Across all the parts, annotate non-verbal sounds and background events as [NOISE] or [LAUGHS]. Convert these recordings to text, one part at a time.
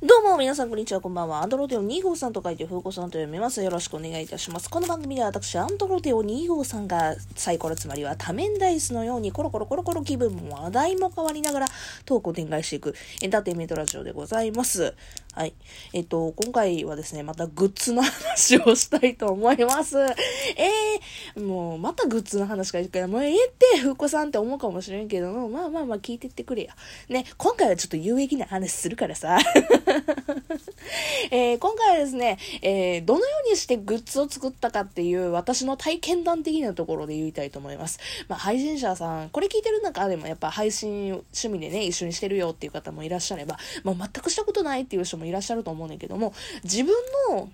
どうも、皆さん、こんにちは、こんばんは。アンドロテオ2号さんと書いて、風子さんと読みます。よろしくお願いいたします。この番組では、私、アンドロテオ2号さんが、サイコロ、つまりは多面ダイスのように、コロコロコロコロ気分も話題も変わりながら、トークを展開していく、エンターテインメントラジオでございます。はい。えっと、今回はですね、またグッズの話をしたいと思います。えー、もう、またグッズの話かいるから、もうええって、風子さんって思うかもしれんけども、まあまあまあ聞いてってくれよ。ね、今回はちょっと有益な話するからさ。[LAUGHS] えー、今回はですね、えー、どのようにしてグッズを作ったかっていう私の体験談的なところで言いたいと思います。まあ、配信者さん、これ聞いてる中でもやっぱ配信趣味でね、一緒にしてるよっていう方もいらっしゃれば、まあ、全くしたことないっていう人もいらっしゃると思うんけども、自分の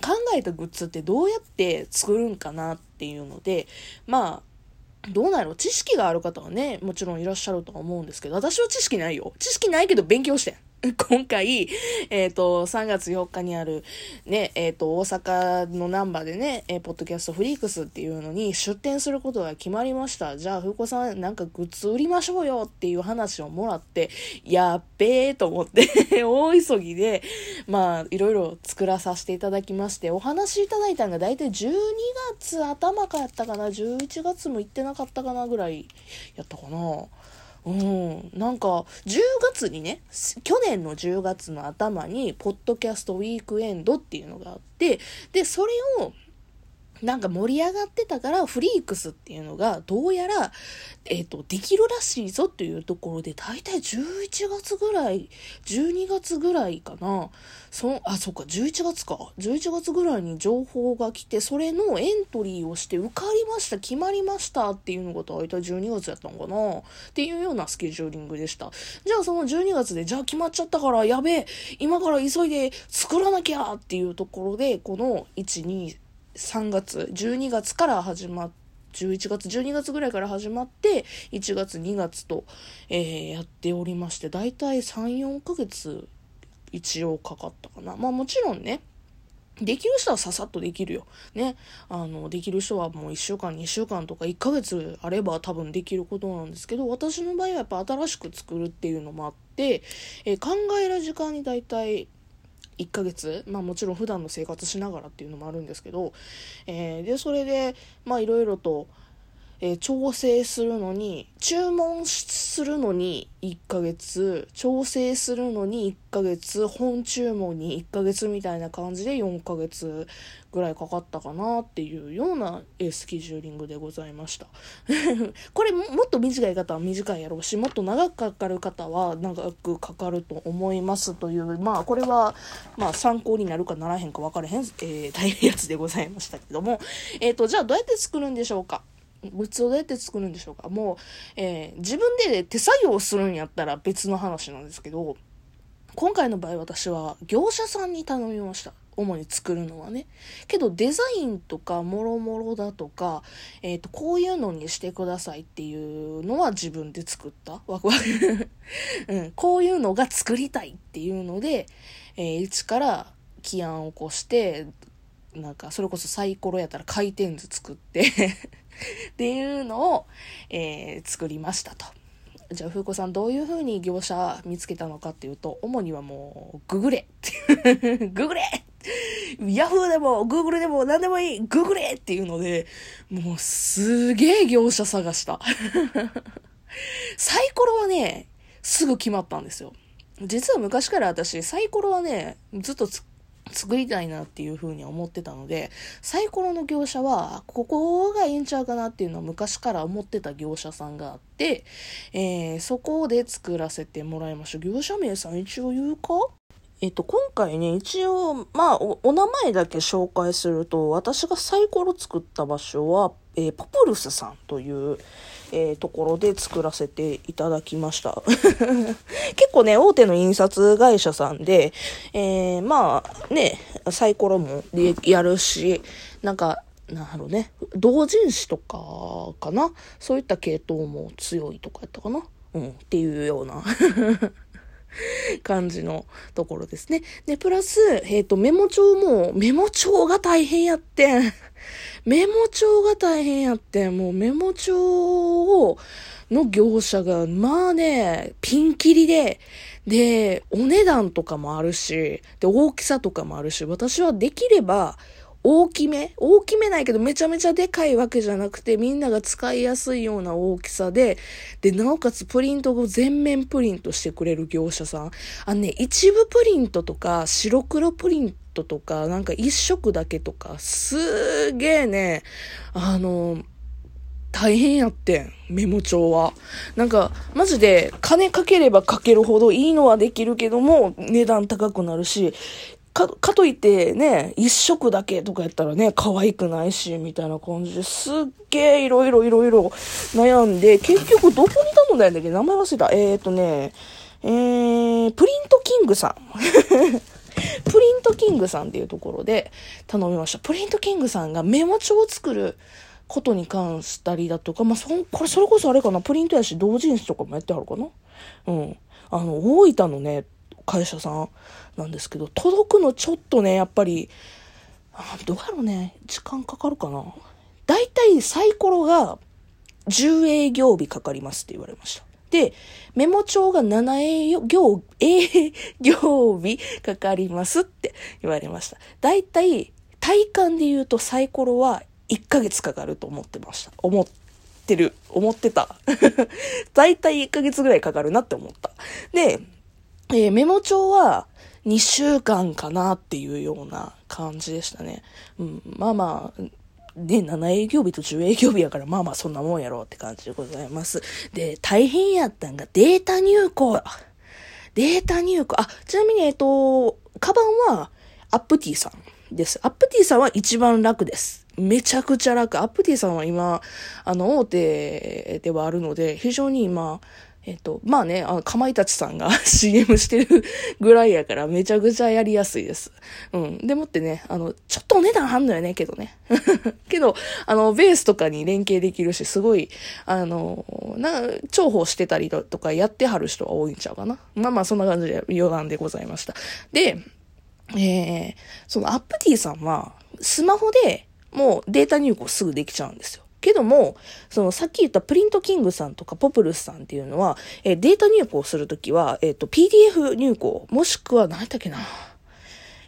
考えたグッズってどうやって作るんかなっていうので、まあ、どうなの知識がある方はね、もちろんいらっしゃるとは思うんですけど、私は知識ないよ。知識ないけど勉強してん。[LAUGHS] 今回、えっ、ー、と、3月4日にある、ね、えっ、ー、と、大阪のナンバーでね、えー、ポッドキャストフリークスっていうのに出展することが決まりました。じゃあ、ふうこさん、なんかグッズ売りましょうよっていう話をもらって、やっべーと思って [LAUGHS] 大急ぎで、まあ、いろいろ作らさせていただきまして、お話いただいたのが大体12月頭かやったかな、11月も行ってなかったかなぐらいやったかな。うん、なんか10月にね去年の10月の頭にポッドキャストウィークエンドっていうのがあってでそれをなんか盛り上がってたから、フリークスっていうのが、どうやら、えっ、ー、と、できるらしいぞっていうところで、だいたい11月ぐらい、12月ぐらいかな。そあ、そっか、11月か。11月ぐらいに情報が来て、それのエントリーをして受かりました、決まりましたっていうのが大体12月やったのかなっていうようなスケジューリングでした。じゃあその12月で、じゃあ決まっちゃったから、やべえ、今から急いで作らなきゃっていうところで、この1、2、3月、12月から始まって、11月、12月ぐらいから始まって、1月、2月と、えー、やっておりまして、だいたい3、4ヶ月、一応かかったかな。まあもちろんね、できる人はささっとできるよ。ね。あの、できる人はもう1週間、2週間とか1ヶ月あれば多分できることなんですけど、私の場合はやっぱ新しく作るっていうのもあって、えー、考える時間にだいたい1ヶ月、まあもちろん普段の生活しながらっていうのもあるんですけど、えー、で、それで、まあいろいろと、えー、調整するのに、注文するのに1ヶ月、調整するのに1ヶ月、本注文に1ヶ月みたいな感じで4ヶ月ぐらいかかったかなっていうような、え、スケジューリングでございました。[LAUGHS] これもっと短い方は短いやろうし、もっと長くかかる方は長くかかると思いますという、まあこれは、まあ参考になるかならへんか分からへん、えー、大変やつでございましたけども、えっ、ー、と、じゃあどうやって作るんでしょうか？グッズをどうやって作るんでしょうか？もう、えー、自分で手作業をするんやったら別の話なんですけど、今回の場合私は業者さんに頼みました。主に作るのはね。けどデザインとかもろもろだとか、えっ、ー、と、こういうのにしてくださいっていうのは自分で作った。わくわく [LAUGHS] うん。こういうのが作りたいっていうので、えー、一から起案を起こして、なんか、それこそサイコロやったら回転図作ってっていうのを、えー、作りましたと。じゃあ、風子さん、どういうふうに業者見つけたのかっていうと、主にはもう、ググれ [LAUGHS] ググれヤフーでも、グーグルでも、何でもいいググれっていうので、もう、すげえ業者探した [LAUGHS] サイコロはね、すぐ決まったんですよ。実は昔から私、サイコロはね、ずっと作りたいなっていうふうに思ってたので、サイコロの業者は、ここがいいんちゃうかなっていうのは昔から思ってた業者さんがあって、えー、そこで作らせてもらいました。業者名さん一応言うか？えっと、今回ね、一応、まあお、お名前だけ紹介すると、私がサイコロ作った場所は、えー、ポプルスさんという、えー、ところで作らせていただきました。[LAUGHS] 結構ね、大手の印刷会社さんで、えー、まあね、サイコロもやるし、なんか、なんだろね、同人誌とかかな？そういった系統も強いとかやったかな？うん、っていうような [LAUGHS] 感じのところですね。で、プラス、えっ、ー、と、メモ帳も、メモ帳が大変やってん。メモ帳が大変やって、もうメモ帳を、の業者が、まあね、ピンキリで、で、お値段とかもあるし、で、大きさとかもあるし、私はできれば、大きめ？大きめないけどめちゃめちゃでかいわけじゃなくてみんなが使いやすいような大きさで、で、なおかつプリントを全面プリントしてくれる業者さん。あのね、一部プリントとか白黒プリントとかなんか一色だけとかすげえね、あの、大変やってん、メモ帳は。なんか、マジで、金かければかけるほどいいのはできるけども、値段高くなるし、か、かといってね、一色だけとかやったらね、可愛くないし、みたいな感じですっげえいろいろいろいろ悩んで、結局どこに頼んだんだっけ名前忘れた。えーとね、えー、プリントキングさん。[LAUGHS] プリントキングさんっていうところで頼みました。プリントキングさんがメモ帳を作ることに関したりだとか、まあ、そ、これそれこそあれかな、プリントやし同人誌とかもやってはるかなうん。あの、大分のね、会社さんなんですけど、届くのちょっとね、やっぱり、どうやろうね、時間かかるかな。だいたいサイコロが10営業日かかりますって言われました。で、メモ帳が7営業、営業日かかりますって言われました。だいたい体感で言うとサイコロは1ヶ月かかると思ってました。思ってる。思ってた。だいたい1ヶ月ぐらいかかるなって思った。で、えー、メモ帳は2週間かなっていうような感じでしたね。うん、まあまあ、で、7営業日と10営業日やから、まあまあそんなもんやろうって感じでございます。で、大変やったんがデータ入稿。データ入稿。あ、ちなみに、えっと、カバンはアップティさんです。アップティさんは一番楽です。めちゃくちゃ楽。アップティさんは今、あの、大手ではあるので、非常に今、えっと、まあね、あの、かまいたちさんが [LAUGHS] CM してるぐらいやから、めちゃくちゃやりやすいです。うん。でもってね、あの、ちょっとお値段はんのよね、けどね。[LAUGHS] けど、あの、ベースとかに連携できるし、すごい、あの、な、重宝してたりとかやってはる人は多いんちゃうかな。まあまあ、そんな感じで余談でございました。で、えー、そのアップティさんは、スマホでもうデータ入稿すぐできちゃうんですよ。けども、そのさっき言ったプリントキングさんとかポプルスさんっていうのは、えー、データ入稿するときは、えっ、ー、と、PDF 入稿、もしくは何だっけな。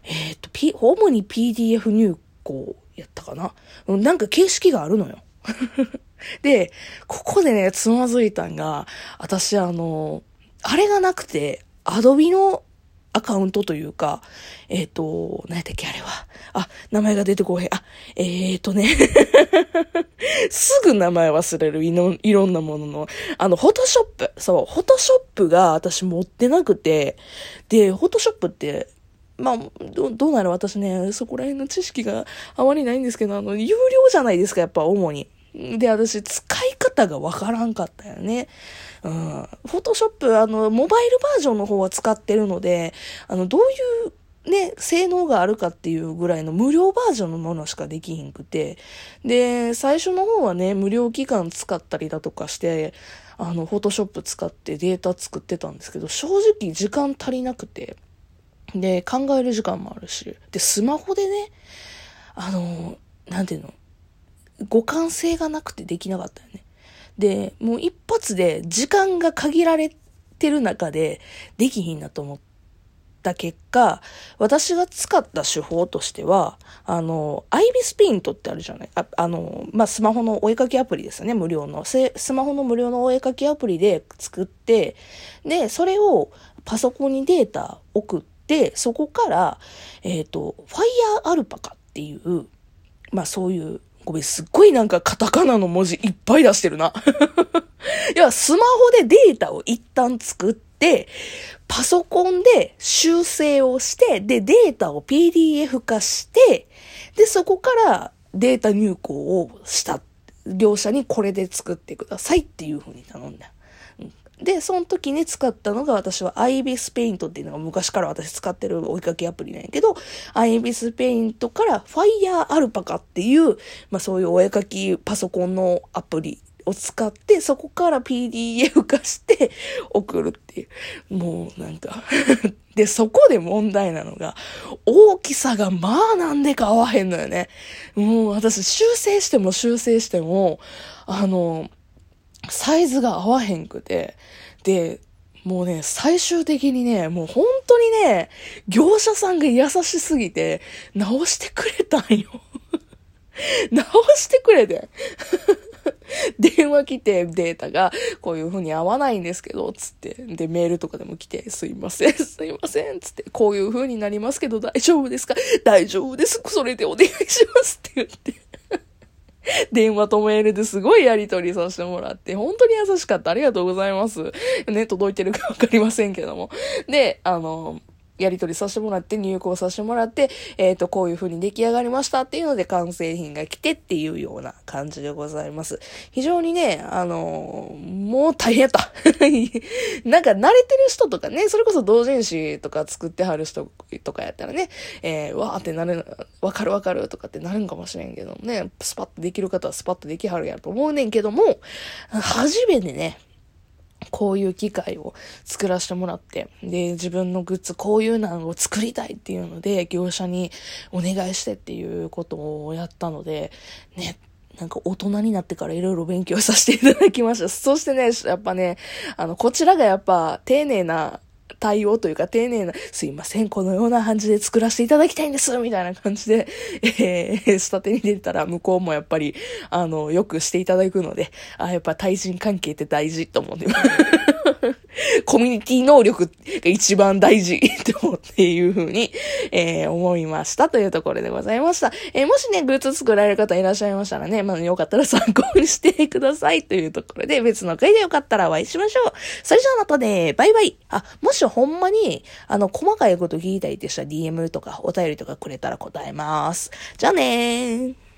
えっ、ー、と、P、主に PDF 入稿やったかな。なんか形式があるのよ。[LAUGHS] で、ここでね、つまずいたんが、私あの、あれがなくて、アドビのアカウントというか、えっ、ー、と、何やったっけあれは。あ、名前が出てこへん。あ、えーとね [LAUGHS] すぐ名前忘れるいの、いろんなものの。あの、フォトショップ。そう、フォトショップが私持ってなくて、で、フォトショップって、まあ、どどうなる私ね、そこら辺の知識があまりないんですけど、あの、有料じゃないですか、やっぱ主に。で、私、使い方がわからんかったよね。うん。フォトショップ、あの、モバイルバージョンの方は使ってるので、あの、どういうね、性能があるかっていうぐらいの無料バージョンのものしかできひんくて。で、最初の方はね、無料期間使ったりだとかして、あの、フォトショップ使ってデータ作ってたんですけど、正直時間足りなくて。で、考える時間もあるし。で、スマホでね、あの、なんていうの？互換性がなくてできなかったよね。で、もう一発で時間が限られてる中でできひんなと思った結果、私が使った手法としては、あの、アイビスペイントってあるじゃない？ああの、まあ、スマホのお絵かきアプリですね、無料の。スマホの無料のお絵かきアプリで作って、で、それをパソコンにデータ送って、そこから、えっ、ー、と、ファイヤーアルパカっていう、まあそういうごめん、すっごいなんかカタカナの文字いっぱい出してるな。いや、スマホでデータを一旦作って、パソコンで修正をして、で、データを PDF 化して、で、そこからデータ入稿をした業者にこれで作ってくださいっていうふうに頼んだ。で、その時に使ったのが私は IBIS ペイントっていうのが昔から私使ってる追いかけアプリなんやけど、IBIS ペイントから Fire Alpaca っていう、まあそういうお絵かきパソコンのアプリを使って、そこから PDF 化して送るっていう。もうなんか [LAUGHS] で、そこで問題なのが、大きさがまあなんでか合わへんのよね。もう私修正しても修正しても、あの、サイズが合わへんくて、で、もうね、最終的にね、もう本当にね、業者さんが優しすぎて、直してくれたんよ。[LAUGHS] 直してくれて。[LAUGHS] 電話来てデータがこういう風に合わないんですけど、つって。で、メールとかでも来て、すいません、すいません、つって。こういう風になりますけど大丈夫ですか？大丈夫です。それでお願いしますって言って。[LAUGHS] 電話とメールですごいやりとりさせてもらって、本当に優しかった。ありがとうございます。ね、届いてるかわかりませんけども。で、あの、やり取りさせてもらって、入稿させてもらって、えっ、ー、と、こういう風に出来上がりましたっていうので完成品が来てっていうような感じでございます。非常にね、あのー、もう大変やった。[LAUGHS] なんか慣れてる人とかね、それこそ同人誌とか作ってはる人とかやったらね、えー、わーってなる、わかるわかるとかってなるんかもしれんけどね、スパッとできる方はスパッとできはるやと思うねんけども、初めてね、こういう機会を作らせてもらって、で、自分のグッズこういうのを作りたいっていうので、業者にお願いしてっていうことをやったので、ね、なんか大人になってからいろいろ勉強させていただきました。そしてね、やっぱね、あの、こちらがやっぱ丁寧な対応というか丁寧な、すいません、このような感じで作らせていただきたいんです、みたいな感じで、[LAUGHS] えー、スタテに出たら向こうもやっぱり、あの、よくしていただくので、あ、やっぱ対人関係って大事と思って [LAUGHS] コミュニティ能力が一番大事って思っていうふうに、えー、思いましたというところでございました。えー、もしね、グッズ作られる方いらっしゃいましたらね、まあ、よかったら参考にしてくださいというところで、別の回でよかったらお会いしましょう。それじゃあまたね、バイバイ。あ、もしほんまに、あの、細かいこと聞いたりってしたら DM とかお便りとかくれたら答えます。じゃあねー。